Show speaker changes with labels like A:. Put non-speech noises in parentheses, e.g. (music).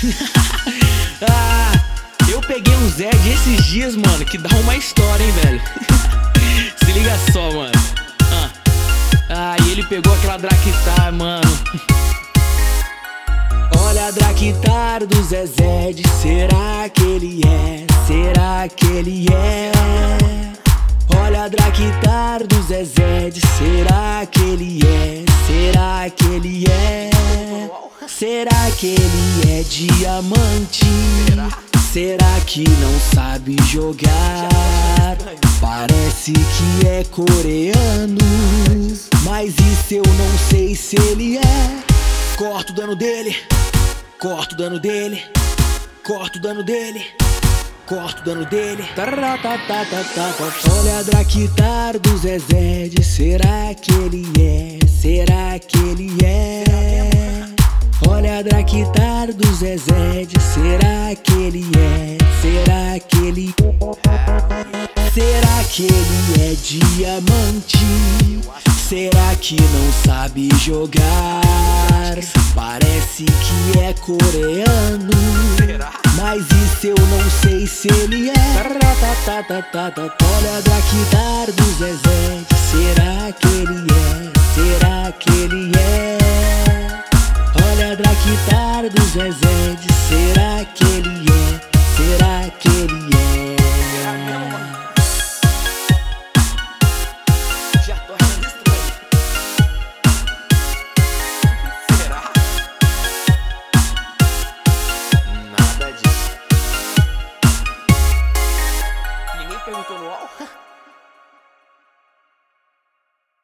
A: (laughs) ah, eu peguei um Zed esses dias, mano, que dá uma história, hein, velho. (laughs) Se liga só, mano. Ah, ah e ele pegou aquela Drakitar, mano. (laughs) Olha a Drakitar do Zezé, será que ele é? Será que ele é? Olha a Drakitar do Zezé, será que ele é? Será que ele é? Será que ele é diamante? Será que não sabe jogar? Parece que é coreano, mas isso eu não sei se ele é. Corta o dano dele, corta o dano dele, corta o dano dele. Corta o dano dele. Olha a Drakitar do Zezé. Será que ele é? Será que ele é? Olha a Drakitar do Zezé. Será que ele é? Será que ele Será que ele é diamante? Será que não sabe jogar? Parece que é coreano Mas isso eu não sei se ele é Olha a Drakitar do Zezé Será que ele é? Será que ele guitarra do Zezé de será que ele é? Será que ele é? Será? Nada. Ninguém perguntou no UOL? (laughs)